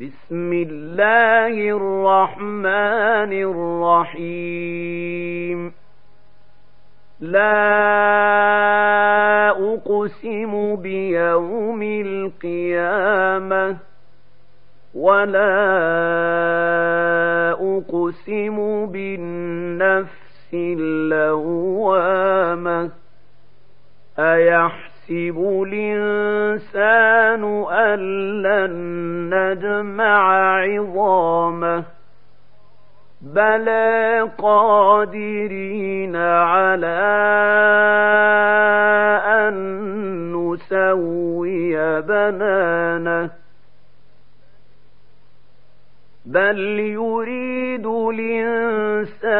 بسم الله الرحمن الرحيم. لا أقسم بيوم القيامة ولا أقسم بالنفس اللوامة. أيحسب الإنسان أن لن نجمع عظامه بلى قادرين على أن نسوي بنانه. بل يريد الإنسان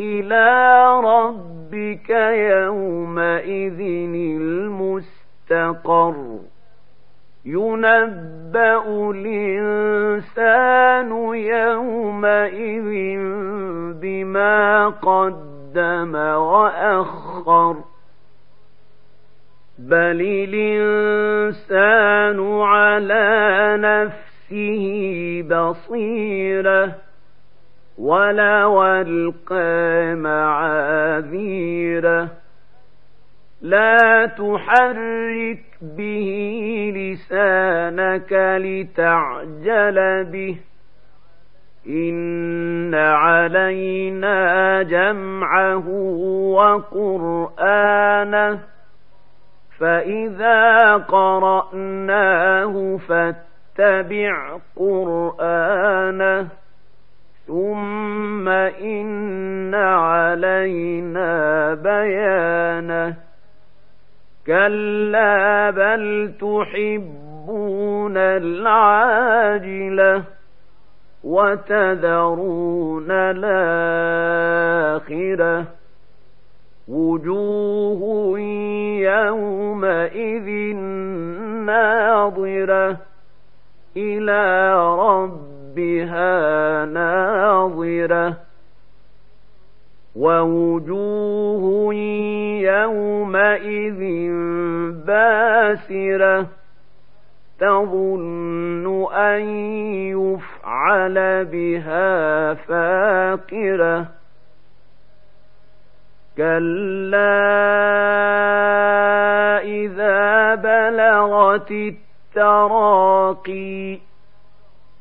إلى ربك يومئذ المستقر. ينبأ الإنسان يومئذ بما قدم وأخر. بل الإنسان ولو ألقى معاذيره لا تحرك به لسانك لتعجل به إن علينا جمعه وقرآنه فإذا قرأناه فاتبع قرآنه ثم إن علينا بيانه كلا بل تحبون العاجلة وتذرون الآخرة وجوه يومئذ ناظرة إلى رب ربها ناظرة ووجوه يومئذ باسرة تظن أن يفعل بها فاقرة كلا إذا بلغت التراقي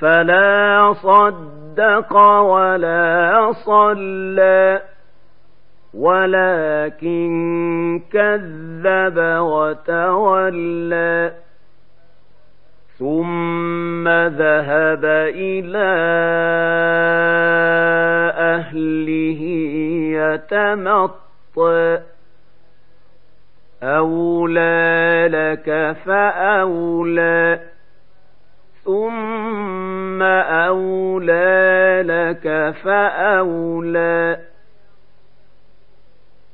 فلا صدق ولا صلى ولكن كذب وتولى. ثم ذهب إلى أهله يتمطى. أولى لك فأولى. ثم أولى لك فأولى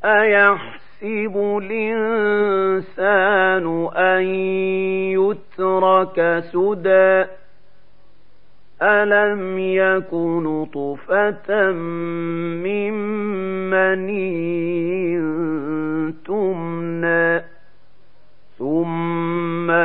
أيحسب الإنسان أن يترك سدى ألم يكن نطفة من مني تمنى ثم